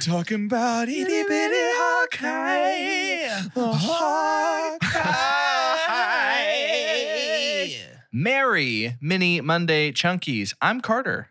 talking about itty bitty Hawkeye. Hawkeye. Merry Mini Monday Chunkies. I'm Carter.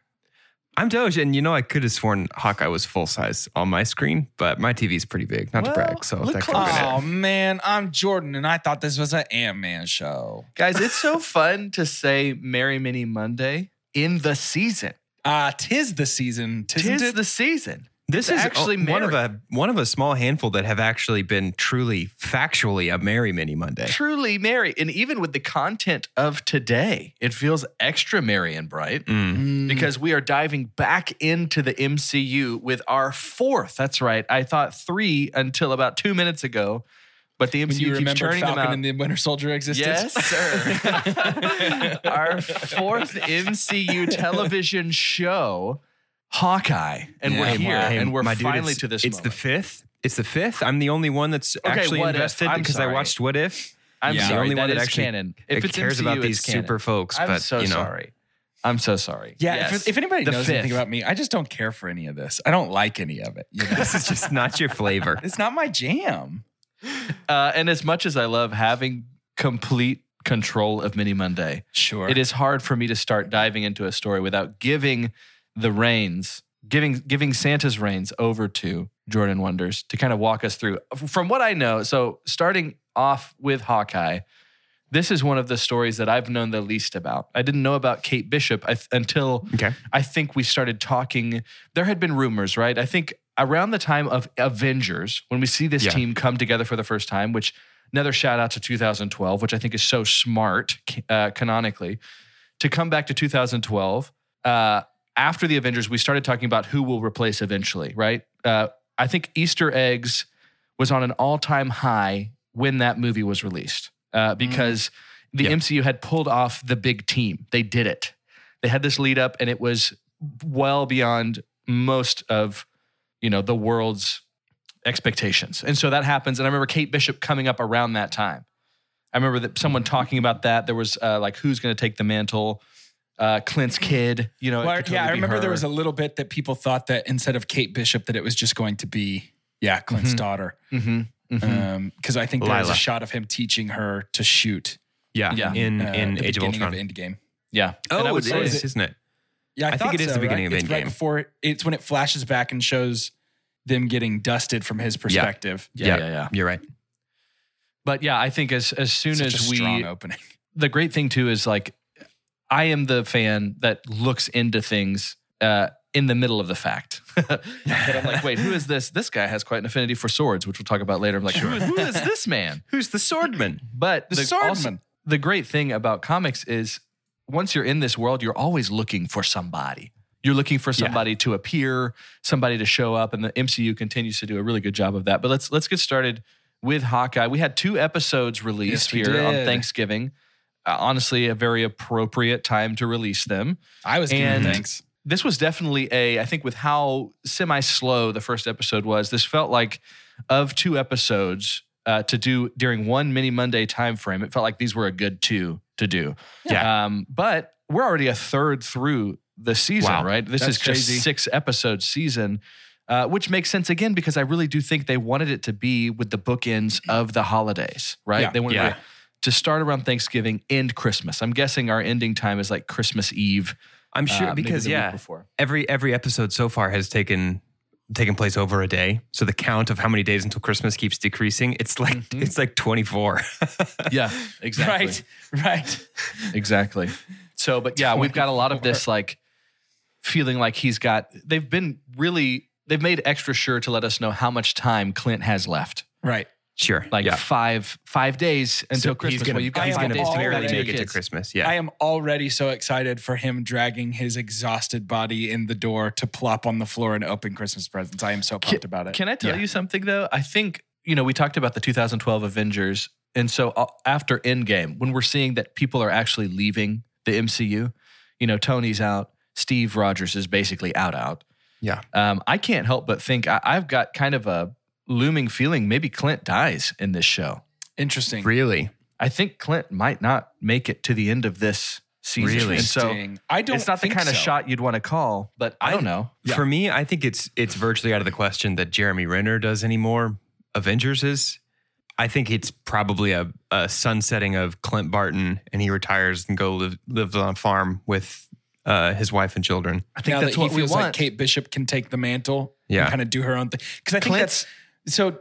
I'm Doge, and you know I could have sworn Hawkeye was full size on my screen, but my TV's pretty big. Not Well, to brag, so look that could have been Oh man, I'm Jordan, and I thought this was an Ant Man show. Guys, it's so fun to say Merry Mini Monday in the season. Uh, tis the season. Tisn't Tis the season. This is actually actually one of a one of a small handful that have actually been truly factually a merry mini Monday. Truly merry. And even with the content of today, it feels extra merry and bright Mm. Mm. because we are diving back into the MCU with our fourth. That's right. I thought three until about two minutes ago, but the when MCU you keeps remember turning them Falcon out. and the Winter Soldier existed. Yes, sir. Our fourth MCU television show, Hawkeye, and Yeah, we're hey, here, my- and we're My dude, finally it's- to this. It's the fifth. It's the fifth. I'm the only one that's Okay, actually invested because I watched What If. I'm Yeah. sorry. The only that one that actually canon. If it cares MCU, about these canon. super folks, I'm but so you know, sorry. I'm so sorry. Yeah, Yes. if, if anybody The knows anything about me, I just don't care for any of this. I don't like any of it. You know? this is just not your flavor. it's not my jam. Uh, and as much as I love having complete control of Mini Monday, Sure. it is hard for me to start diving into a story without giving the reins, giving giving Santa's reins over to Jordan Wonders to kind of walk us through. From what I know, so starting off with Hawkeye, this is one of the stories that I've known the least about. I didn't know about Kate Bishop I th- until Okay. I think we started talking. There had been rumors, right? I think around the time of Avengers, when we see this Yeah. team come together for the first time, which another shout out to 2012, which I think is so smart uh, canonically, to come back to 2012. Uh, after the Avengers, we started talking about who will replace eventually, right? Uh, I think Easter eggs was on an all time high when that movie was released uh, because the Yeah. MCU had pulled off the big team. They did it. They had this lead up, and it was well beyond most of you know the world's expectations. And so that happens. And I remember Kate Bishop coming up around that time. I remember that someone talking about that. There was uh, like, who's going to take the mantle? Uh, Clint's kid. You know, Well, could yeah, I totally be remember there was a little bit that people thought that instead of Kate Bishop, that it was just going to be yeah Clint's Mhm. daughter. Mhm, mhm. Because I think there was a shot of him teaching her to shoot Yeah. Yeah. In uh, in the Age of beginning Ultron. Endgame. yeah. And I oh, would it say- is, isn't it? Yeah, I, I think it is so, the beginning right? of It's right before it's when it flashes back and shows them getting dusted from his perspective. Yeah, yeah, yeah. You're right. But yeah, I think as as soon Such as a we strong opening. the great thing too is like I am the fan that looks into things uh, in the middle of the fact. but I'm like, wait, who is this? This guy has quite an affinity for swords, which we'll talk about later. I'm like, who, is, who is this man? Who's the swordman? But The, also- swordman. the great thing about comics is once you're in this world, you're always looking for somebody. You're looking for Yeah. somebody to appear, somebody to show up, and the MCU continues to do a really good job of that. But let's let's get started with Hawkeye. We had two episodes released Yes, here on. Thanksgiving. Uh, honestly, a very appropriate time to release them. I was giving and- thanks. This was definitely a, I think, with how semi slow the first episode was, this felt like of two episodes uh, to do during one mini Monday time frame. It felt like these were a good two to do. Yeah. Um, but we're already a third through the season, Wow. right? This That's is just crazy. six episode season, uh, which makes sense again because I really do think they wanted it to be with the bookends of the holidays, right? Yeah. They wanted Yeah. it to start around Thanksgiving, end Christmas. I'm guessing our ending time is like Christmas Eve. I'm sure uh, because yeah, every every episode so far has taken taken place over a day. So the count of how many days until Christmas keeps decreasing. It's like Mhm. it's like 24. Yeah, exactly. Right, right. Exactly. So, but yeah, we've got a lot of this like feeling like he's got, they've been really, they've made extra sure to let us know how much time Clint has left. Right. Sure. Like yeah. five, five days until So Christmas. He's gonna, well, you've got he's five gonna days to get barely to make it to. Christmas. Yeah. I am already so excited for him dragging his exhausted body in the door to plop on the floor and open Christmas presents. I am so pumped about it. Can I tell Yeah. you something though? I think, you know, we talked about the 2012 Avengers. And so uh, after Endgame, when we're seeing that people are actually leaving the MCU, you know, Tony's out, Steve Rogers is basically out, out. Yeah. Um, I can't help but think I, I've got kind of a looming feeling maybe Clint dies in this show. Interesting. really. I think Clint might not make it to the end of this season. Really? And so I don't. it's not the think kind of shot you'd want to call, but I don't know. Yeah. For me, I think it's it's virtually out of the question that Jeremy Renner does anymore. Avengers is. I think it's probably a, a sunsetting of Clint Barton, and he retires and go live live on a farm with uh, his wife and children. I think now that's that what he we feels want. like Kate Bishop can take the mantle Yeah. and kind of do her own thing. Because I think Clint's- that's so.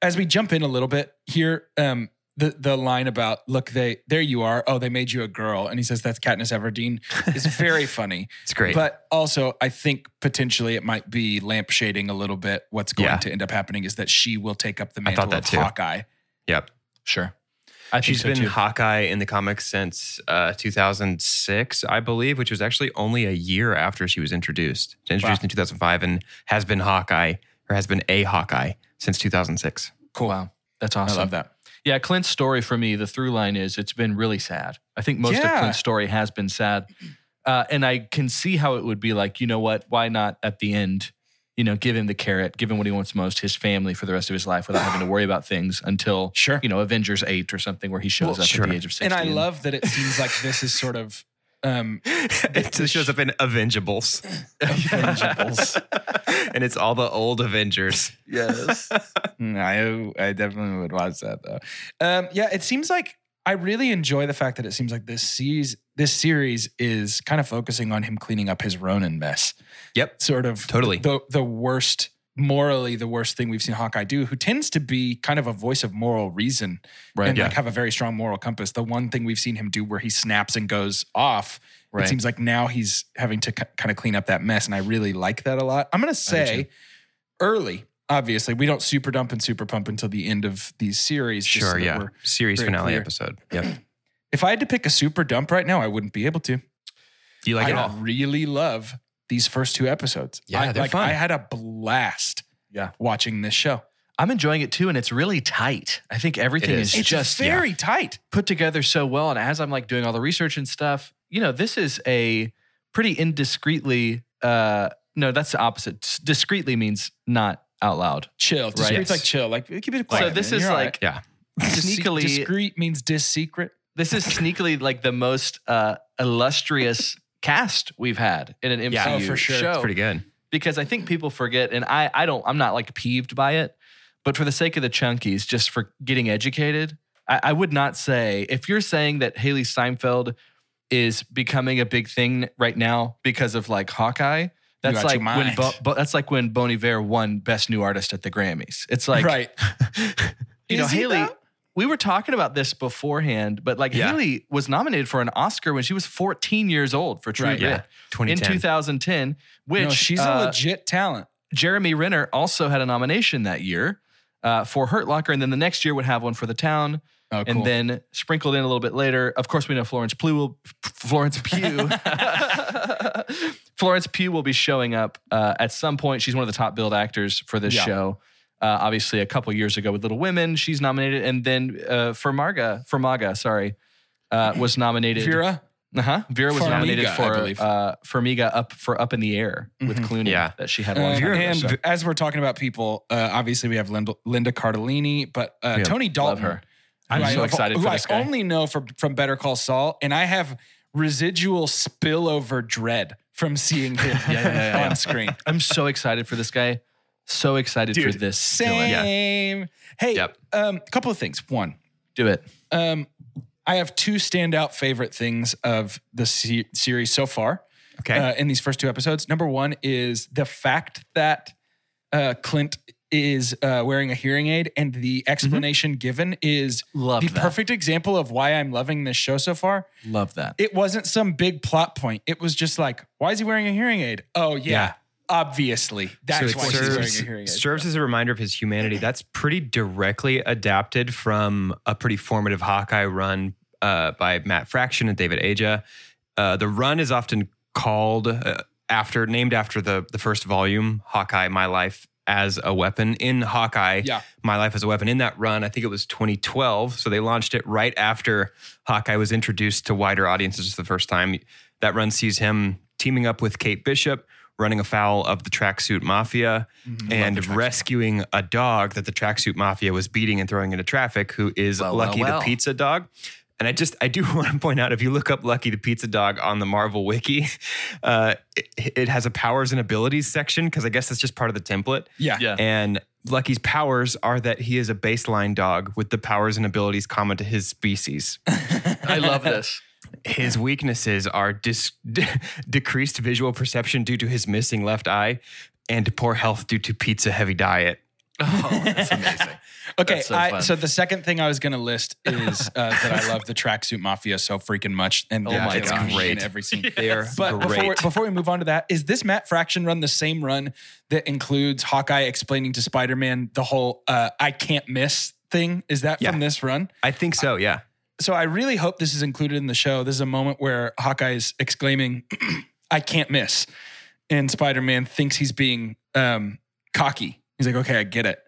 As we jump in a little bit here, um, the the line about look they there you are oh they made you a girl and he says that's Katniss Everdeen is very funny. It's great. But also, I think potentially it might be lampshading a little bit. What's going Yeah. to end up happening is that she will take up the I thought mantle of too. Hawkeye. yep. Sure. I She's so been too. Hawkeye in the comics since uh, 2006, I believe, which was actually only a year after she was introduced. Introduced Wow. in 2005 and has been Hawkeye or has been a Hawkeye since 2006. Cool. Wow. That's awesome. I love that. Yeah, Clint's story for me, the through line is it's been really sad. I think most Yeah. of Clint's story has been sad. Uh, and I can see how it would be like, you know what? Why not at the end, you know, give him the carrot, give him what he wants most, his family for the rest of his life without having to worry about things until, Sure. you know, Avengers 8 or something where he shows Well, up sure. at the age of 60. And I love that it seems like this is sort of um, it just shows up in Avengeables. Avengeables. and it's all the old Avengers. Yes. Mm, I I definitely would watch that though. Um, yeah, it seems like I really enjoy the fact that it seems like this series this series is kind of focusing on him cleaning up his Ronin mess. Yep. Sort of Totally. the the worst morally the worst thing we've seen Hawkeye do, who tends to be kind of a voice of moral reason Right. and yeah. like have a very strong moral compass. The one thing we've seen him do where he snaps and goes off, Right. it seems like now he's having to kind of clean up that mess, and I really like that a lot. I'm gonna say early. Obviously, we don't super dump and super pump until the end of these series. just so Sure, yeah. Series finale clear. episode. Yep. If I had to pick a super dump right now, I wouldn't be able to. Do you like I it all? really love these first two episodes. Yeah, I, they're like, fun. I had a blast. Yeah. watching this show. I'm enjoying it too. And it's really tight. I think everything is. is. It's just very tight. put together so well. And as I'm like doing all the research and stuff, you know, this is a pretty indiscreetly, uh, no, that's the opposite. S- Discreetly means not out loud. Chill. Discreet's Yes. like chill. Like keep it quiet. so this man. is like Yeah. sneakily, discreet means dis-secret. this is sneakily like the most uh, illustrious cast we've had in an MCU Yeah. Oh, for sure. Show. It's pretty good. because I think people forget, and I, I don't, I'm not like peeved by it, but for the sake of the chunkies, just for getting educated, I, I would not say if you're saying that Hailee Steinfeld is becoming a big thing right now because of like Hawkeye. That's like when mind. Bo, Bo- that's like when Bon Iver won Best New Artist at the Grammys. It's like right. you know Is he Haley. though? We were talking about this beforehand, but like Yeah. Hailee was nominated for an Oscar when she was 14 years old for True Right. Grit Yeah. in 2010. 2010. Which no, she's uh, a legit talent. Jeremy Renner also had a nomination that year uh, for Hurt Locker, and then the next year would have one for The Town, Oh, cool. and then sprinkled in a little bit later. Of course, we know Florence Pugh. Will, Florence Pugh. Florence Pugh will be showing up uh, at some point. She's one of the top billed actors for this Yeah. show. Uh, obviously, a couple years ago with Little Women, she's nominated, and then uh, Fermaga, Fermaga, sorry, uh, was nominated. Vera. Uh-huh. Vera was Farmiga, nominated I for believe. uh, Farmiga up for Up in the Air with Mhm. Clooney. Yeah. that she had Uh, one. time ago, and so. as we're talking about people, uh, obviously we have Linda, Linda Cardellini, but uh, Yeah. Tony Dalton. her. I'm I- so excited who for I guy. only know from from Better Call Saul, and I have residual spillover dread from seeing him Yeah, yeah, yeah, yeah. on screen. I'm so excited for this guy. So excited for Dude, this. villain. Same. Hey, Yep. um, a couple of things. One, Do it. um, I have two standout favorite things of the se- series so far Okay. uh, in these first two episodes. Number one is the fact that uh, Clint is uh, wearing a hearing aid, and the explanation given is Love the that. perfect example of why I'm loving this show so far. Love that. It wasn't some big plot point. It was just like, why is he wearing a hearing aid? Oh yeah, Yeah. Obviously that's so why he's wearing serves, a hearing aid. serves as a reminder of his humanity. That's pretty directly adapted from a pretty formative Hawkeye run uh, by Matt Fraction and David Aja. Uh, the run is often called uh, after, named after the the first volume, Hawkeye: My Life as a Weapon. In Hawkeye, Yeah. My Life as a Weapon. In that run, I think it was 2012. So they launched it right after Hawkeye was introduced to wider audiences for the first time. That run sees him teaming up with Kate Bishop, running afoul of the tracksuit mafia, Mm-hmm. and rescuing a dog that the tracksuit mafia was beating and throwing into traffic, who is Well, well, Lucky well. the pizza dog. And I just I do want to point out if you look up Lucky the Pizza Dog on the Marvel Wiki, uh, it, it has a powers and abilities section because I guess that's just part of the template. Yeah. Yeah. And Lucky's powers are that he is a baseline dog with the powers and abilities common to his species. I love this. His weaknesses are dis- de- decreased visual perception due to his missing left eye and poor health due to pizza heavy diet. Oh, that's amazing. Okay, That's so I, so the second thing I was going to list is uh, that I love the tracksuit mafia so freaking much, and Oh they're my killing gosh. in Great. every scene. They are But before, great. before we move on to that, is this Matt Fraction run the same run that includes Hawkeye explaining to Spider Man the whole uh, "I can't miss" thing? Is that Yeah. from this run? I think so, yeah. So I really hope this is included in the show. This is a moment where Hawkeye is exclaiming, "I can't miss," and Spider Man thinks he's being um, cocky. He's like, "Okay, I get it,"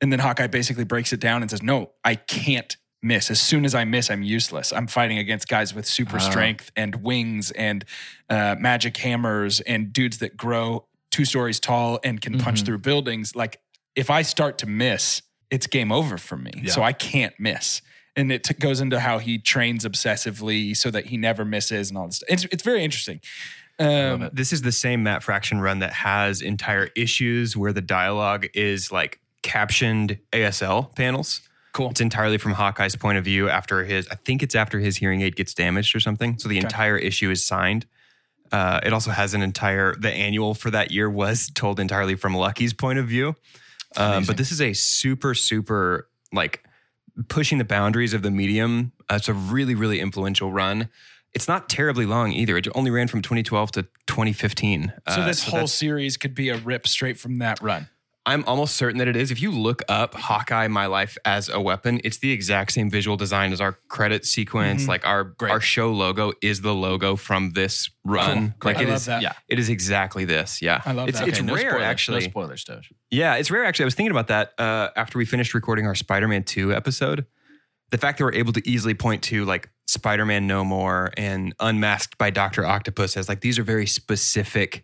and then Hawkeye basically breaks it down and says, "No, I can't." Miss. As soon as I miss, I'm useless. I'm fighting against guys with super Oh. strength and wings and uh, magic hammers and dudes that grow two stories tall and can punch Mhm. through buildings. Like, if I start to miss, it's game over for me. Yeah. So I can't miss and it t- goes into how he trains obsessively so that he never misses and all this. It's it's very interesting. Um. This is the same Matt Fraction run that has entire issues where the dialogue is like captioned ASL panels. cool. It's entirely from Hawkeye's point of view after his, I think it's after his hearing aid gets damaged or something. So the Okay. entire issue is signed. Uh, it also has an entire, the annual for that year was told entirely from Lucky's point of view. Um, but this is a super, super like pushing the boundaries of the medium. Uh, it's a really, really influential run. It's not terribly long either. It only ran from 2012 to 2015. So Uh, this whole series could be a rip straight from that run. I'm almost certain that it is. If you look up Hawkeye My Life as a Weapon, it's the exact same visual design as our credit sequence. Mhm. Like our Great. our show logo is the logo from this run. Cool. Like it is. Yeah. it is exactly this. Yeah. I love it's, that. It's Okay, no rare spoilers, actually. No spoilers, Doge. Yeah, it's rare actually. I was thinking about that uh, after we finished recording our Spider-Man 2 episode. The fact that we're able to easily point to like Spider-Man No More and Unmasked by Dr. Octopus as like these are very specific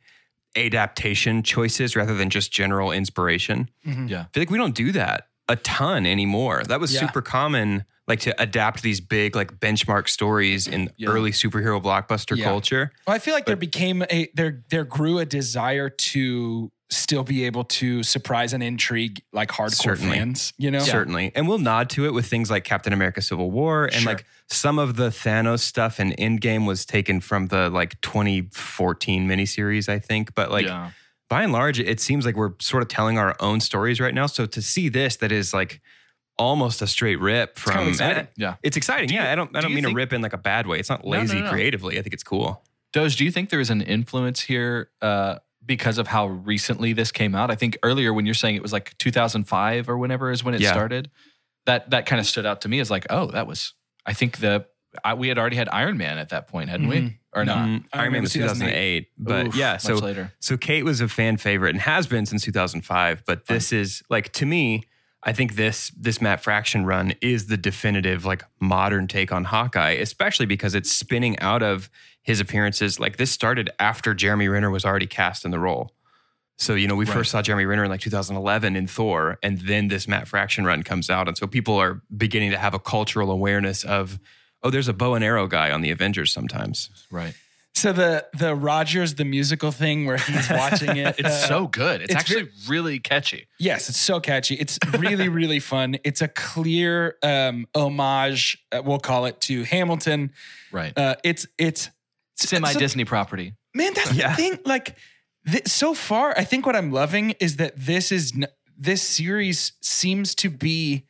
adaptation choices rather than just general inspiration. Mm-hmm. Yeah. I feel like we don't do that a ton anymore. That was Yeah. super common, like to adapt these big like benchmark stories in Yeah. early superhero blockbuster Yeah. culture. Well, I feel like there became a there there grew a desire to still be able to surprise and intrigue like hardcore Certainly. fans. You know, Certainly. And we'll nod to it with things like Captain America Civil War and Sure. like some of the Thanos stuff in Endgame was taken from the like 2014 miniseries, I think. But like yeah. by and large, it seems like we're sort of telling our own stories right now. So to see this that is like almost a straight rip kind of from exciting. Yeah. It's exciting. Do you- yeah, I don't I do don't you mean think- to rip in like a bad way. It's not No, no, lazy no. creatively. I think it's cool. Doge, do you think there is an influence here uh, because of how recently this came out? I think earlier when you're saying it was like 2005 or whenever is when it Yeah. started, that that kind of stood out to me as like, oh, that was. I think the I, we had already had Iron Man at that point, hadn't Mhm. we? Or not? Mm, Iron Man was 2008, but Oof, yeah. much So later. so Kate was a fan favorite and has been since 2005. But this is like to me, I think this this Matt Fraction run is the definitive like modern take on Hawkeye, especially because it's spinning out of his appearances. Like this started after Jeremy Renner was already cast in the role. So you know we Right. first saw Jeremy Renner in like 2011 in Thor, and then this Matt Fraction run comes out, and so people are beginning to have a cultural awareness of. Oh, there's a bow and arrow guy on the Avengers sometimes. Right. So the the Rogers the musical thing where he's watching it. It's uh, so good. It's, it's actually really catchy. Yes, it's so catchy. It's really, really fun. It's a clear um, homage, uh, we'll call it, to Hamilton. Right. Uh, it's it's Semi so- Disney property. man. That's Yeah. the thing. Like th- so far, I think what I'm loving is that this is n- this series seems to be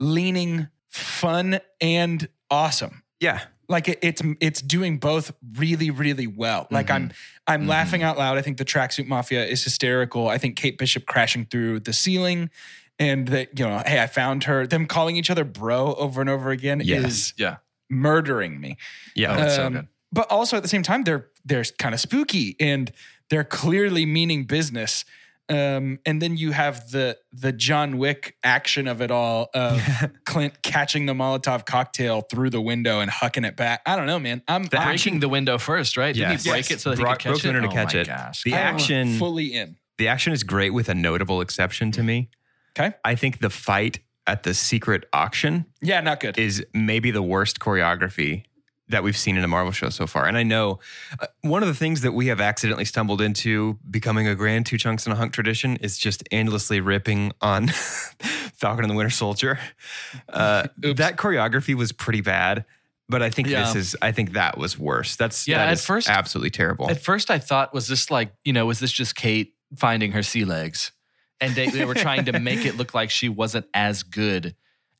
leaning fun and awesome. Yeah, Like it, it's it's doing both really really well. Like I'm I'm Mhm. laughing out loud. I think the tracksuit mafia is hysterical. I think Kate Bishop crashing through the ceiling, and that you know, hey, I found her. Them calling each other bro over and over again Yes. is Yeah. murdering me. yeah. So Um, good. But also at the same time, they're they're kind of spooky and they're clearly meaning business. Um, and then you have the the John Wick action of it all of Clint catching the Molotov cocktail through the window and hucking it back. I don't know, man. I'm, The I'm Breaking the window first, right? Didn't he break Yes. it so that Brock he could broke catch the it? window to oh catch my it. Gosh. The I'm action- fully in. The action is great with a notable exception to me. Okay. I think the fight at the secret auction Yeah, not good. is maybe the worst choreography that we've seen in a Marvel show so far. And I know uh, one of the things that we have accidentally stumbled into becoming a grand two chunks and a hunk tradition is just endlessly ripping on Falcon and the Winter Soldier. Uh, that choreography was pretty bad. But I think Yeah. this is. I think that was worse. That's Yeah, that at first- absolutely terrible. At first, I thought, was this like, you know, was this just Kate finding her sea legs? And they, they were trying to make it look like she wasn't as good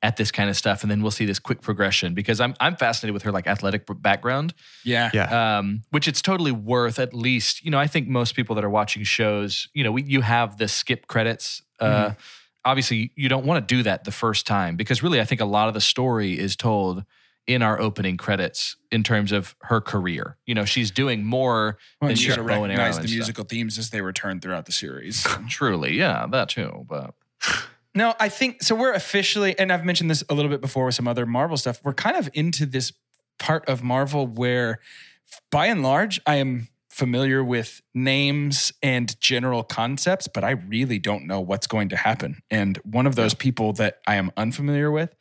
at this kind of stuff. And then we'll see this quick progression because I'm I'm fascinated with her like athletic background, yeah. yeah, um, which it's totally worth at least. You know, I think most people that are watching shows, you know, we, you have the skip credits. Uh, Obviously, you don't want to do that the first time because really, I think a lot of the story is told in our opening credits in terms of her career. You know, she's doing more Well, than and you just got to bow and arrow recognize and the stuff. musical themes as they return throughout the series. Truly, yeah, that too. But No, I think so. We're officially, and I've mentioned this a little bit before with some other Marvel stuff. We're kind of into this part of Marvel where, by and large, I am familiar with names and general concepts, but I really don't know what's going to happen. And one of those people that I am unfamiliar with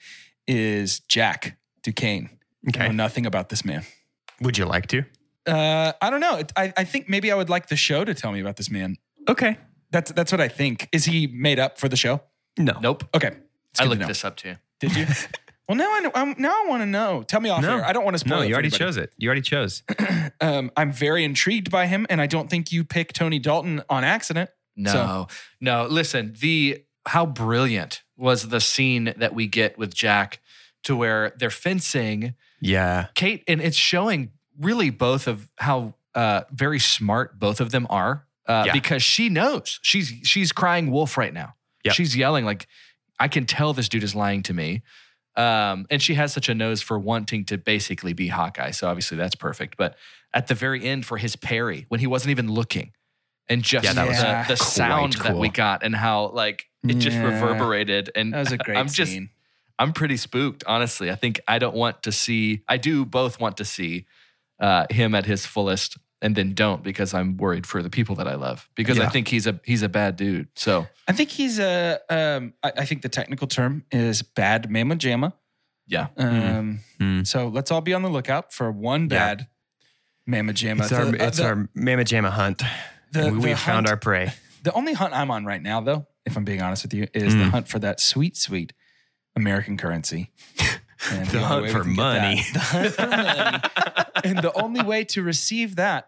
is Jack Duquesne. I okay. know nothing about this man. Would you like to? Uh, I don't know. I, I think maybe I would like the show to tell me about this man. Okay. That's that's what I think. Is he made up for the show? No. nope. Okay, It's I good to looked know. this up too. Did you? well, now I know. I'm, now I want to know. Tell me off No. air. I don't want to spoil. No, it you for already anybody. chose it. You already chose. Um, I'm very intrigued by him, and I don't think you picked Tony Dalton on accident. No, no. Listen, the how brilliant was the scene that we get with Jack to where they're fencing Yeah. Kate, and it's showing really both of how uh, very smart both of them are. Uh, Yeah. Because she knows she's she's crying wolf right now. Yep. She's yelling like, "I can tell this dude is lying to me." Um, and she has such a nose for wanting to basically be Hawkeye. So obviously that's perfect. But at the very end for his parry, when he wasn't even looking, and just Yeah, that was the, the quite sound that we got and how like it just reverberated. And That was a great I'm just scene. I'm pretty spooked, honestly. I think I don't want to see. I do both want to see uh, him at his fullest, and then don't because I'm worried for the people that I love. Because I think he's a he's a bad dude. So I think he's a. Um, I, I think the technical term is bad mama jamma. yeah, Um, Mm. So let's all be on the lookout for one Yeah. bad mama jamma. It's our The- uh, the- our Mama Jamma hunt. the- we the we found our prey. The only hunt I'm on right now, though, if I'm being honest with you, is the Mm. hunt for that sweet, sweet American currency. And The only hunt for money. The hunt for money. and the only way to receive that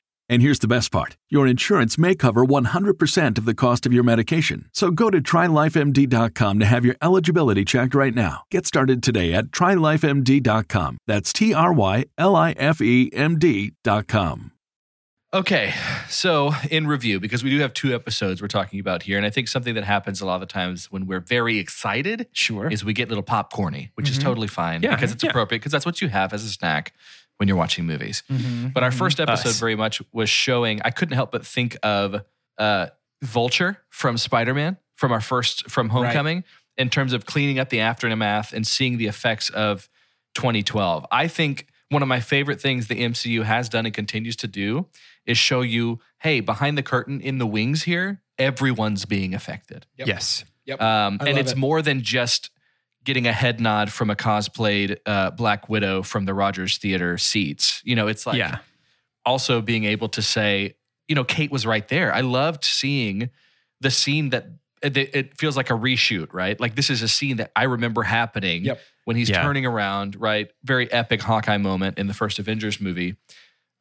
And here's the best part your insurance may cover 100% of the cost of your medication. So go to trylifemd.com to have your eligibility checked right now. Get started today at trylifemd.com. That's T R Y L I F E M D.com. Okay, so in review, because we do have two episodes we're talking about here, and I think something that happens a lot of the times when we're very excited Sure. is we get a little popcorny, which is Mhm. totally fine Yeah, because it's yeah. appropriate because that's what you have as a snack when you're watching movies. Mhm, But our mhm. first episode Us. very much was showing. I couldn't help but think of uh, Vulture from Spider Man from our first from Homecoming in terms of cleaning up the aftermath and seeing the effects of 2012. I think one of my favorite things the MCU has done and continues to do is show you, hey, behind the curtain in the wings here, everyone's being affected. Yep. Yes. Yep. Um, and it's it. more than just getting a head nod from a cosplayed uh, Black Widow from the Rogers Theater seats. You know, it's like yeah. also being able to say, you know, Kate was right there. I loved seeing the scene that it, it feels like a reshoot, right? Like this is a scene that I remember happening Yep. when he's Yeah. turning around, right? Very epic Hawkeye moment in the first Avengers movie.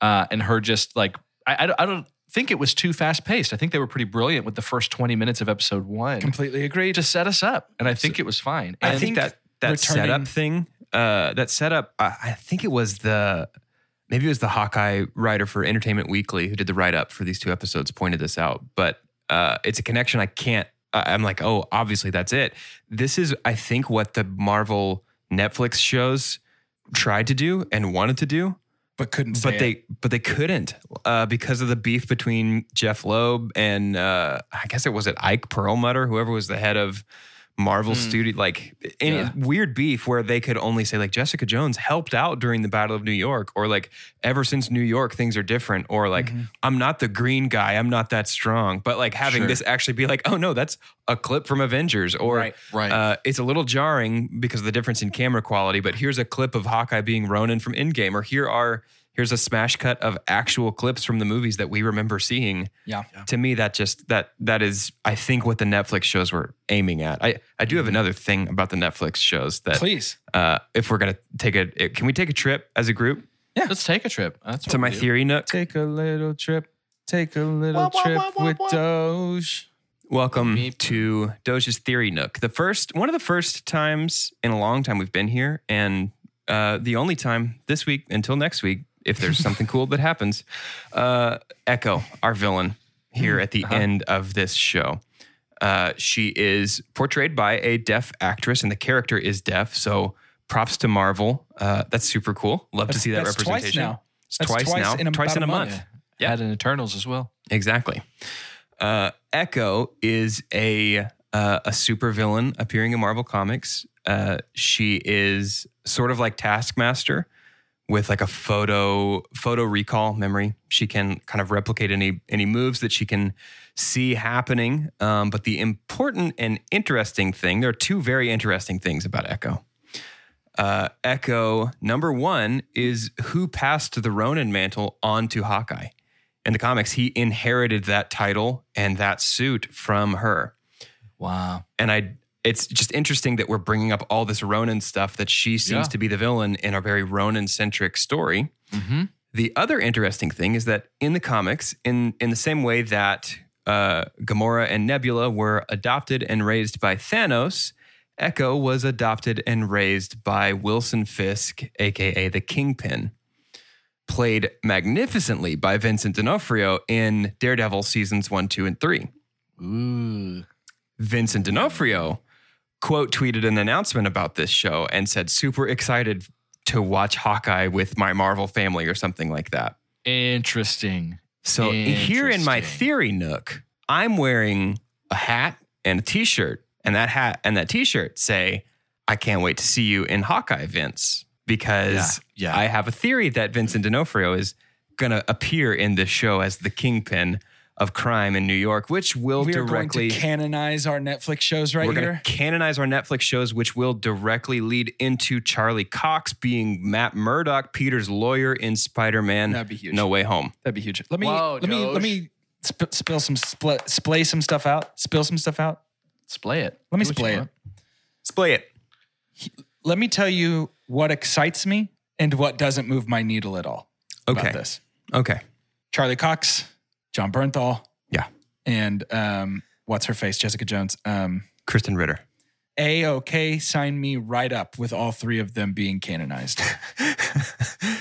Uh, and her just like, I, I, I don't think it was too fast paced. I think they were pretty brilliant with the first 20 minutes of episode one Completely agreed. to set us up. And I think it was fine. I think that that returning- setup thing, uh, that setup, I, I think it was the maybe it was the Hawkeye writer for Entertainment Weekly who did the write up for these two episodes pointed this out. But uh, it's a connection I can't. I'm like, oh, obviously that's it. This is, I think, what the Marvel Netflix shows tried to do and wanted to do but couldn't say but they but they couldn't uh, because of the beef between Jeph Loeb and uh, I guess it was it Ike Perlmutter, whoever was the head of Marvel Studio. Like any Yeah. weird beef where they could only say like Jessica Jones helped out during the Battle of New York, or like ever since New York things are different, or like I'm not the green guy, I'm not that strong. But like having Sure. this actually be like, oh no, that's a clip from Avengers, or Right. Right. uh, it's a little jarring because of the difference in camera quality, but here's a clip of Hawkeye being Ronin from Endgame, or here are here's a smash cut of actual clips from the movies that we remember seeing. Yeah. To me, that just that that is I think what the Netflix shows were aiming at. I I do have another thing about the Netflix shows that Please. uh, if we're gonna take a can we take a trip as a group Yeah, let's take a trip. That's to my theory nook? Take a little trip. Take a little Wah, wah, trip wah, wah, with wah. Doge. Welcome Beep. to Doge's Theory Nook. The first, one of the first times in a long time we've been here, and uh, the only time this week until next week, if there's something cool that happens. Uh, Echo, our villain, here at the end of this show. Uh, she is portrayed by a deaf actress, and the character is deaf. So props to Marvel. Uh, that's super cool. Love to see that that's twice representation. now. It's That's twice, twice now. in twice in a a month. month. Yeah. Had in Eternals as well. Exactly. Uh, Echo is a uh, a supervillain appearing in Marvel Comics. Uh, she is sort of like Taskmaster with like a photo photo recall memory. She can kind of replicate any any moves that she can see happening. Um, but the important and interesting thing, there are two very interesting things about Echo. Uh, Echo number one is who passed the Ronin mantle on to Hawkeye in the comics, he inherited that title and that suit from her. Wow. And I, it's just interesting that we're bringing up all this Ronin stuff that she seems Yeah. to be the villain in a very Ronin centric story. Mm-hmm. The other interesting thing is that in the comics, in in the same way that uh, Gamora and Nebula were adopted and raised by Thanos, Echo was adopted and raised by Wilson Fisk, aka the Kingpin, played magnificently by Vincent D'Onofrio in Daredevil seasons one, two, and three. Ooh. Vincent D'Onofrio quote tweeted an announcement about this show and said, "Super excited to watch Hawkeye with my Marvel family" or something like that. Interesting. So here in my theory nook, I'm wearing a hat and a t-shirt, and that hat and that t-shirt say, "I can't wait to see you in Hawkeye, Vince," because Yeah, yeah. I have a theory that Vincent D'Onofrio is going to appear in this show as the kingpin of crime in New York, which will We are directly going to canonize our Netflix shows right we're going here. to canonize our Netflix shows, which will directly lead into Charlie Cox being Matt Murdock, Peter's lawyer in Spider-Man. That'd be huge. No Way Home. That'd be huge. Let me Whoa, let me let me sp- spill some spl- splay some stuff out. Spill some stuff out. Splay it. Let me Do splay it. Splay it. Let me tell you what excites me and what doesn't move my needle at all Okay. about this. Okay. Charlie Cox, Jon Bernthal, Yeah. and um, what's her face, Jessica Jones. Um, Krysten Ritter. a okay, sign me right up with all three of them being canonized.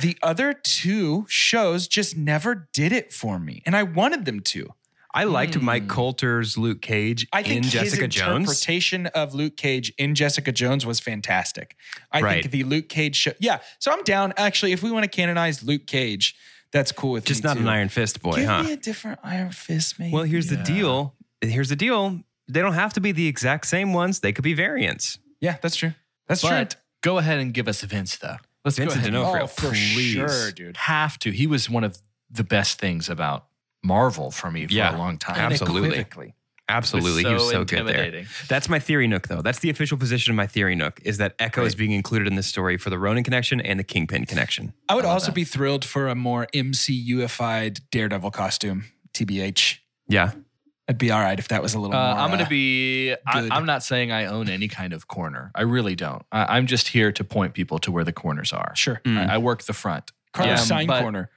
the other two shows just never did it for me, and I wanted them to. I liked Mike Colter's Luke Cage I think in his Jessica Jones. interpretation of Luke Cage in Jessica Jones was fantastic. I Right. think the Luke Cage show, yeah. So I'm down. Actually, if we want to canonize Luke Cage, that's cool with Just me not too. an Iron Fist boy, Give huh? me a different Iron Fist, maybe. Well, here's the deal. Here's the deal. They don't have to be the exact same ones. They could be variants. yeah, that's true. That's But true. go ahead and give us Vince though. Let's Vincent go ahead. and- D'Onofrio, Oh, for please. sure, dude. Have to. He was one of the best things about Marvel for me for Yeah. a long time. Absolutely. Unequivocally. Absolutely, he was so good there. That's my theory nook, though. That's the official position of my theory nook is that Echo is being included in this story for the Ronin connection and the Kingpin connection. I would also be thrilled for a more MCUified Daredevil costume, TBH. Yeah, I'd be all right if that was a little Uh, more. I'm going uh, to be. I, I'm not saying I own any kind of corner. I really don't. I, I'm just here to point people to where the corners are. Sure. Mm. I, I work the front, Carter's Yeah, sign but- corner.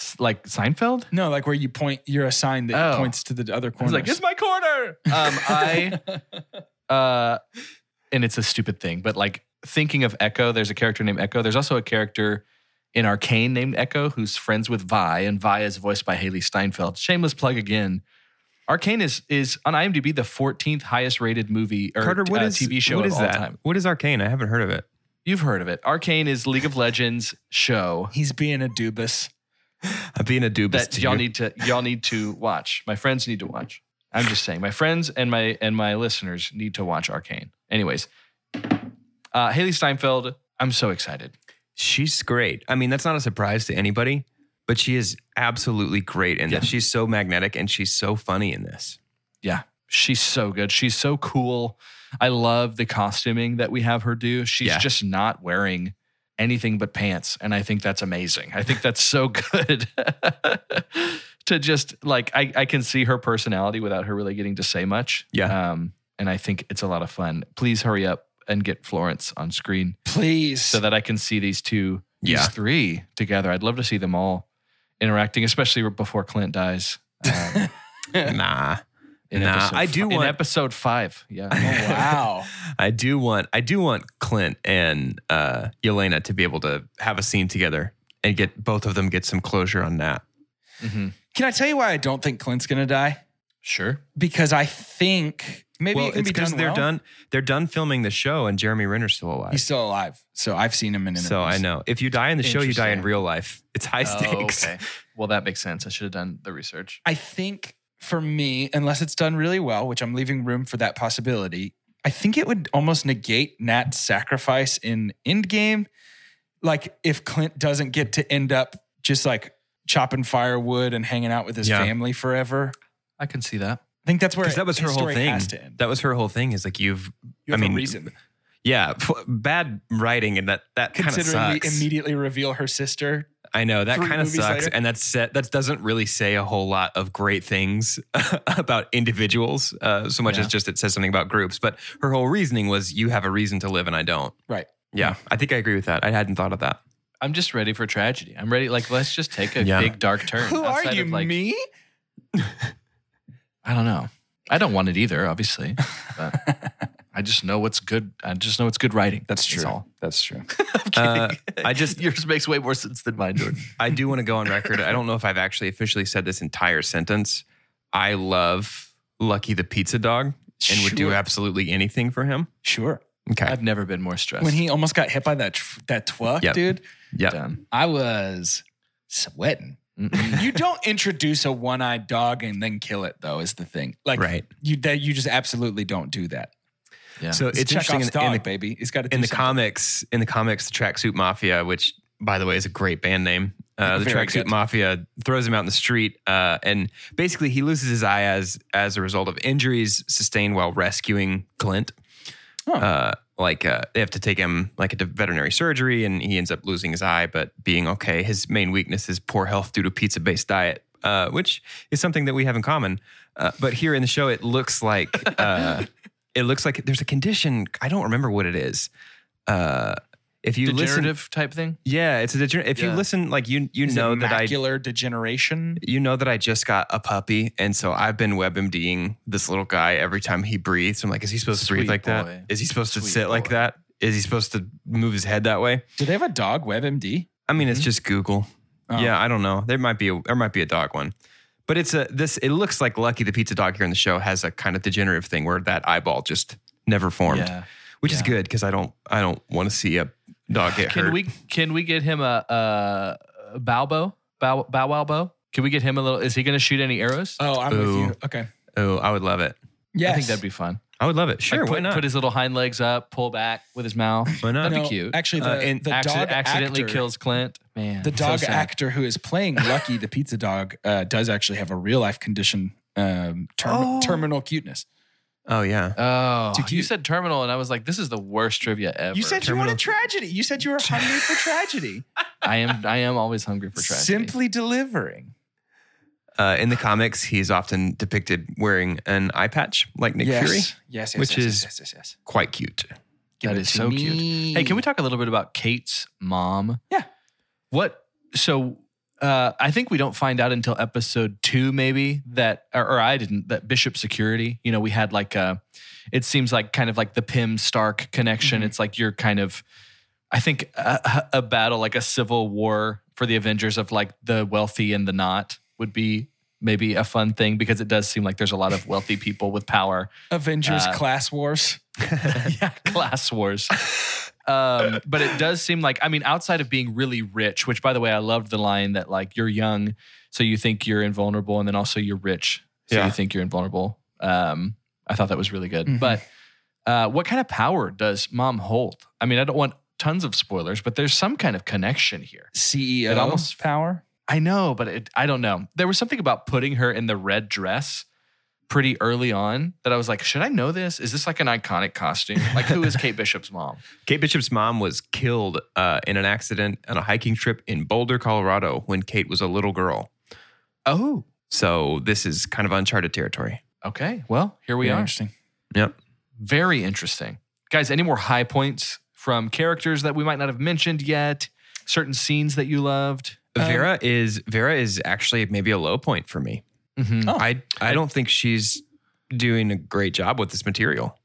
S- like Seinfeld. No, like where you point, you're a sign that Oh. points to the other I corner. was like, "It's my corner." Um, I, uh, and it's a stupid thing, but like thinking of Echo, there's a character named Echo. There's also a character in Arcane named Echo who's friends with Vi, and Vi is voiced by Hailee Steinfeld. Shameless plug again. Arcane is is on IMDb the 14th highest rated movie or Carter, what uh, is TV show What of all that? time. What is Arcane? I haven't heard of it. You've heard of it. Arcane is League of Legends show He's being a dubus. I'm being a dubis that y'all need to y'all need to watch. My friends need to watch. I'm just saying, my friends and my and my listeners need to watch Arcane. Anyways, uh, Hailee Steinfeld, I'm so excited. She's great. I mean, that's not a surprise to anybody, but she is absolutely great in Yeah. this. She's so magnetic and she's so funny in this. Yeah, she's so good. She's so cool. I love the costuming that we have her do. She's Yeah. just not wearing anything but pants, and I think that's amazing. I think that's so good. to just like I, I can see her personality without her really getting to say much. Yeah. Um, and I think it's a lot of fun. Please hurry up and get Florence on screen Please. so that I can see these two, these three together. I'd love to see them all interacting, especially before Clint dies. Um, nah. In Nah, episode I do fi- in want- episode five. Yeah. Oh, wow. I do want I do want Clint and uh Yelena to be able to have a scene together and get both of them get some closure on that. hmm Can I tell you why I don't think Clint's going to die? Sure. Because I think maybe well, it can it's because done they're well. done they're done filming the show and Jeremy Renner's still alive. He's still alive. So I've seen him in interviews. so I know. If you die in the show, you die in real life. It's high stakes. Oh, okay. Well, that makes sense. I should have done the research. I think for me, unless it's done really well, which I'm leaving room for that possibility, I think it would almost negate Nat's sacrifice in Endgame. Like if Clint doesn't get to end up just like chopping firewood and hanging out with his Yeah. family forever. I can see that. I think that's where that was her whole thing. Has to end. That was her whole thing. Is like you've you I mean, a reason. yeah, f- bad writing and that that kind of Considering sucks. immediately reveal her sister. I know that kind of sucks, later. and that's set, that doesn't really say a whole lot of great things about individuals, uh, so much Yeah. as just it says something about groups. But her whole reasoning was, "You have a reason to live, and I don't." Right. Yeah, I think I agree with that. I hadn't thought of that. I'm just ready for tragedy. I'm ready. Like, let's just take a Yeah. big dark turn. Who are you, of, like, me? I don't know. I don't want it either, obviously. But I just know what's good. I just know it's good writing. That's true. all. That's true. Uh, I just yours makes way more sense than mine, Jordan. I do want to go on record. I don't know if I've actually officially said this entire sentence. I love Lucky the pizza dog and would do absolutely anything for him. Sure. Okay. I've never been more stressed. When he almost got hit by that tr- that twuck, Yep. dude, yeah. done. I was sweating. You don't introduce a one-eyed dog and then kill it though is the thing like Right. you that you just absolutely don't do that Yeah. So it's interesting Chekhov's in, in the baby he's got to do in the something. comics, in the comics, the Tracksuit Mafia, which by the way is a great band name, uh, the Very Tracksuit good. Mafia throws him out in the street, uh, and basically he loses his eye as as a result of injuries sustained while rescuing Clint. Huh. Uh, like uh, they have to take him like into veterinary surgery, and he ends up losing his eye, but being okay. His main weakness is poor health due to pizza based diet, uh, which is something that we have in common. Uh, but here in the show, it looks like uh, it looks like there's a condition. I don't remember what it is. Uh, if you listen, Degenerative type thing. yeah, it's a degener- If you listen, like you you Is know that I macular degeneration you know that I just got a puppy, and so I've been WebMDing this little guy every time he breathes. I'm like, is he supposed to breathe like boy. that? Is he supposed to Sweet sit like that? Is he supposed to move his head that way? do they have a dog WebMD I mean, it's just Google. Oh. Yeah, I don't know. There might be a, there might be a dog one, but it's a this. It looks like Lucky the pizza dog here in the show has a kind of degenerative thing where that eyeball just never formed, Yeah. which is good because I don't I don't want to see a dog get Can hurt. we can we get him a, a, a Balbo? Bow Bow Wow Bow? Can we get him a little? Is he going to shoot any arrows? oh i'm Ooh. with you okay oh, I would love it. yes I think that'd be fun. I would love it. Sure, Like, put, why not? Put his little hind legs up, pull back with his mouth. Why not? That'd be No, cute. actually the, Uh, and the Acci- dog accidentally actor, kills Clint. Man, the dog sad. actor who is playing lucky the pizza dog uh, does actually have a real life condition um, term- Oh. terminal cuteness. Oh yeah. Oh, Too you said terminal, and I was like, this is the worst trivia ever. You said you wanted tragedy. You said you were hungry for tragedy. I am. I am always hungry for tragedy. Simply delivering. Uh, in the comics, he's often depicted wearing an eye patch like Nick yes. Fury. Yes, yes, Which yes, is- yes, yes, yes. Quite cute. Give That it is to so cute. Hey, can we talk a little bit about Kate's mom? Yeah. What? So, uh, I think we don't find out until episode two, maybe that, or, or I didn't. That Bishop Security. You know, we had like a. It seems like kind of like the Pym Stark connection. Mhm. It's like you're kind of, I think, a, a battle like a civil war for the Avengers of like the wealthy and the not would be maybe a fun thing because it does seem like there's a lot of wealthy people with power Avengers Uh, Class Wars. yeah, class wars. Um, but it does seem like, I mean, outside of being really rich, which by the way, I loved the line that like you're young, so you think you're invulnerable, and then also you're rich, so Yeah. you think you're invulnerable. Um, I thought that was really good. Mhm. But uh, what kind of power does mom hold? I mean, I don't want tons of spoilers, but there's some kind of connection here. CEO It almost- power. I know, but it, I don't know. There was something about putting her in the red dress pretty early on that I was like, should I know this? Is this like an iconic costume? Like, who is Kate Bishop's mom? Kate Bishop's mom was killed uh, in an accident on a hiking trip in Boulder, Colorado, when Kate was a little girl. Oh, So this is kind of uncharted territory. okay. Well, here we Yeah, are. Interesting. Yep. Very interesting. Guys, any more high points from characters that we might not have mentioned yet? Certain scenes that you loved? Um, Vera is Vera is actually maybe a low point for me. Mhm. Oh. I I don't think she's doing a great job with this material.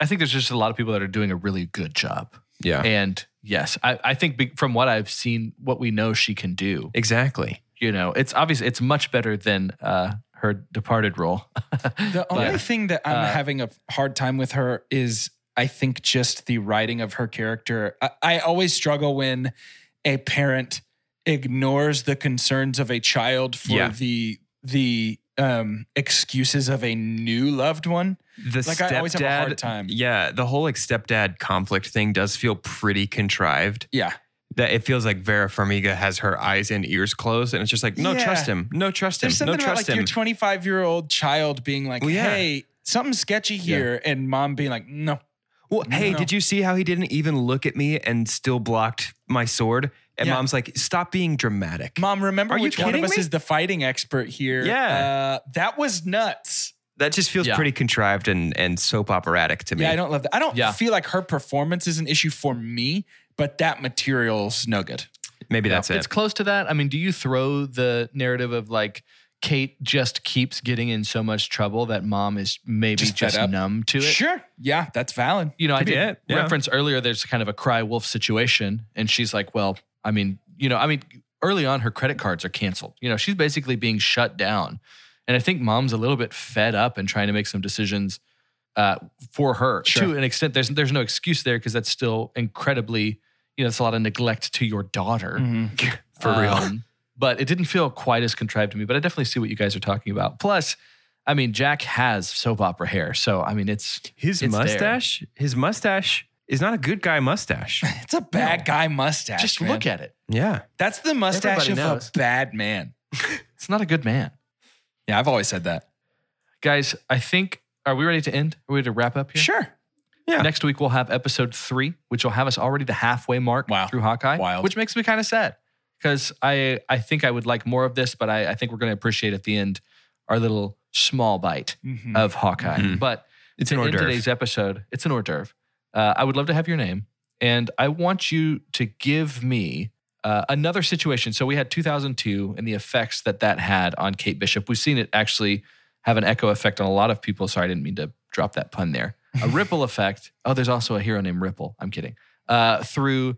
I think there's just a lot of people that are doing a really good job. Yeah. And yes, I, I think be- from what I've seen, what we know she can do, Exactly. you know, it's obvious it's much better than uh, her departed role. The only But, thing that I'm uh, having a hard time with her is I think just the writing of her character. I, I always struggle when a parent ignores the concerns of a child for Yeah. the the um excuses of a new loved one. The Like, I always have a hard time. Yeah, the whole like stepdad conflict thing does feel pretty contrived. Yeah. That it feels like Vera Farmiga has her eyes and ears closed, and it's just like, no, Yeah. trust him, no, trust him, There's no, something about trust like him. your 25 year old child being like, Well, yeah. hey, something's sketchy here, and mom being like, no. well, No, hey, no. did you see how he didn't even look at me and still blocked my sword? And Yeah. mom's like, stop being dramatic. Mom, remember Are you which one of us me? is the fighting expert here? Yeah. Uh, that was nuts. that just feels Yeah. pretty contrived and and soap operatic to me. Yeah, I don't love that. I don't Yeah. feel like her performance is an issue for me, but that material's no good. Maybe Yeah, it. It's close to that. I mean, do you throw the narrative of like Kate just keeps getting in so much trouble that mom is maybe Just just, numb to it? Sure. Yeah, that's valid. You know, I Could be did it, yeah. reference earlier there's kind of a cry wolf situation. And she's like, well, I mean, you know, I mean, early on her credit cards are canceled. You know, she's basically being shut down. And I think mom's a little bit fed up and trying to make some decisions uh, for her Sure. to an extent. There's there's no excuse there because that's still incredibly, you know, it's a lot of neglect to your daughter. For real. Um, but it didn't feel quite as contrived to me. But I definitely see what you guys are talking about. Plus, I mean, Jack has soap opera hair, so I mean, it's His it's there. mustache, his mustache is not a good guy mustache. It's a bad guy mustache. just man. look at it. yeah. That's the mustache Everybody of knows. a bad man. It's not a good man, Yeah, I've always said that. guys. I think. Are we ready to end? Are we ready to wrap up here? Sure. Yeah. Next week we'll have episode three, which will have us already the halfway mark Wow. through Hawkeye, Wild. which makes me kind of sad because I I think I would like more of this, but I, I think we're going to appreciate at the end our little small bite Mhm. of Hawkeye. Mhm. But It's to an hors end today's episode, it's an hors d'oeuvre. Uh, I would love to have your name, and I want you to give me uh, another situation. So we had 2002 and the effects that that had on Kate Bishop. We've seen it actually have an echo effect on a lot of people. Sorry, I didn't mean to drop that pun there. A ripple effect. Oh, there's also a hero named Ripple. I'm kidding. Uh, through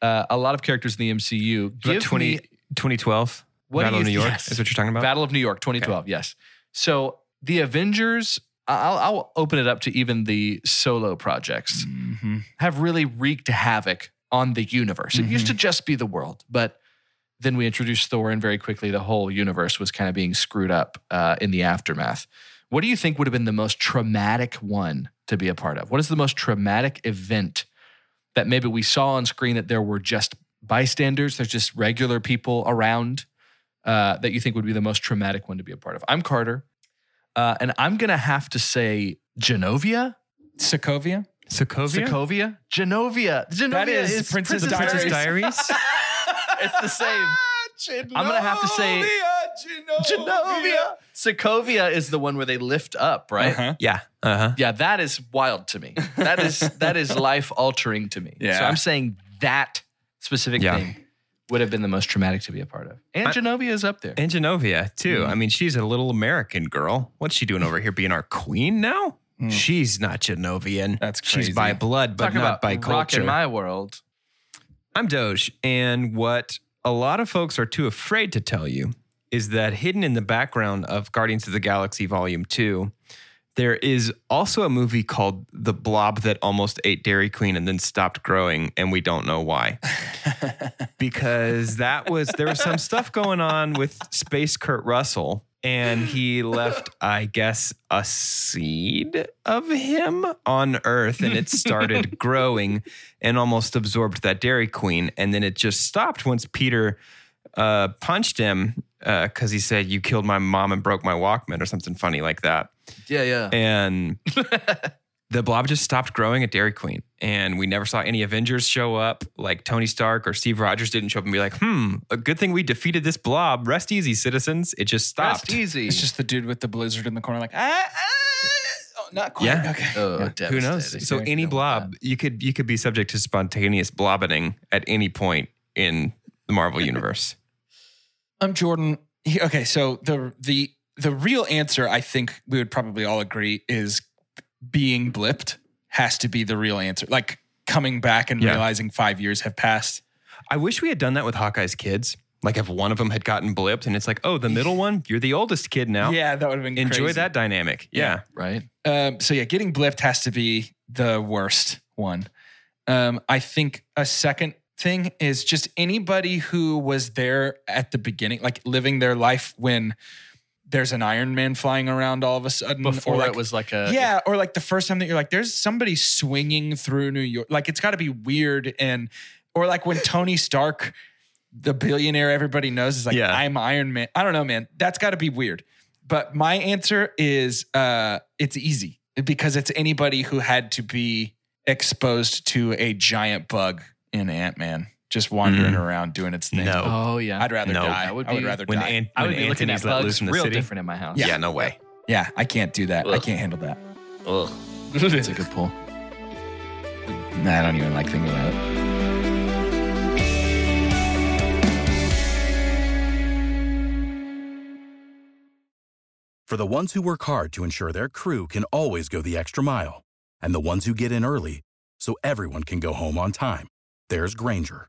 uh, a lot of characters in the MCU. About Give 20, me 2012 What Battle of New York yes. is what you're talking about. Battle of New York 2012. Yes. So the Avengers, I'll, I'll open it up to even the solo projects, Mhm. have really wreaked havoc on the universe. It used to just be the world, but then we introduced Thor, and very quickly the whole universe was kind of being screwed up uh, in the aftermath. What do you think would have been the most traumatic one to be a part of? What is the most traumatic event that maybe we saw on screen that there were just bystanders, there's just regular people around uh, that you think would be the most traumatic one to be a part of? I'm Carter. Uh, and I'm gonna have to say Genovia, Sokovia. Sokovia? Sokovia, Genovia. Genovia That is Princess the Princess Diaries. Diaries? it's the same. I'm gonna have to say Genovia. Genovia. Sokovia is the one where they lift up, right? Uh-huh. yeah. Uh huh. Yeah, that is wild to me. That is that is life altering to me. So I'm saying that specific Yeah. thing would have been the most traumatic to be a part of. And I- Genovia is up there. And Genovia, too. Mm. I mean, she's a little American girl. What's she doing over here being our queen now? Mm. She's not Genovian. That's crazy. She's by blood, but Talk not by culture. in my world. I'm Doge, and what a lot of folks are too afraid to tell you is that hidden in the background of Guardians of the Galaxy Volume 2, there is also a movie called The Blob that almost ate Dairy Queen and then stopped growing, and we don't know why. because that was, there was some stuff going on with Space Kurt Russell, and he left, I guess, a seed of him on Earth, and it started growing and almost absorbed that Dairy Queen. And then it just stopped once Peter uh, punched him because he said, You killed my mom and broke my Walkman, or something funny like that. Yeah, yeah. And the blob just stopped growing at Dairy Queen. And we never saw any Avengers show up. Like Tony Stark or Steve Rogers didn't show up and be like, Hmm, a good thing we defeated this blob. Rest easy, citizens. It just stopped. Rest easy. It's just the dude with the blizzard in the corner, like ah, ah. Oh, not quite. Yeah. Okay. oh, Yeah. Who devastating. knows? So Don't any want blob, you could you could be subject to spontaneous blobbening at any point in the Marvel universe. I'm Jordan. He- Okay, so the the the real answer, I think we would probably all agree, is being blipped has to be the real answer. Like coming back and Yeah. realizing five years have passed. I wish we had done that with Hawkeye's kids. Like if one of them had gotten blipped and it's like, oh, the middle one, you're the oldest kid now. Yeah, that would have been Enjoy crazy. that dynamic. Yeah. that, Right? Um, so yeah, getting blipped has to be the worst one. Um, I think a second thing is just anybody who was there at the beginning, like living their life when there's an Iron Man flying around all of a sudden, Before or like, it was like a yeah, or like the first time that you're like, there's somebody swinging through New York. Like it's got to be weird, and or like when Tony Stark, the billionaire everybody knows, is like, Yeah. I'm Iron Man. I don't know, man. That's got to be weird. But my answer is, uh, it's easy because it's anybody who had to be exposed to a giant bug in Ant Man, just wandering Mm. around doing its thing. No. Oh yeah. I'd rather No. die. That would I would rather When, die. Ant- I when would be looking at Anthony's let bugs loose in the real city. different in my house. Yeah. no way. yeah, I can't do that. I can't handle that. Ugh. That's a good pull. Nah, I don't even like thinking about it. For the ones who work hard to ensure their crew can always go the extra mile, and the ones who get in early so everyone can go home on time, there's Grainger,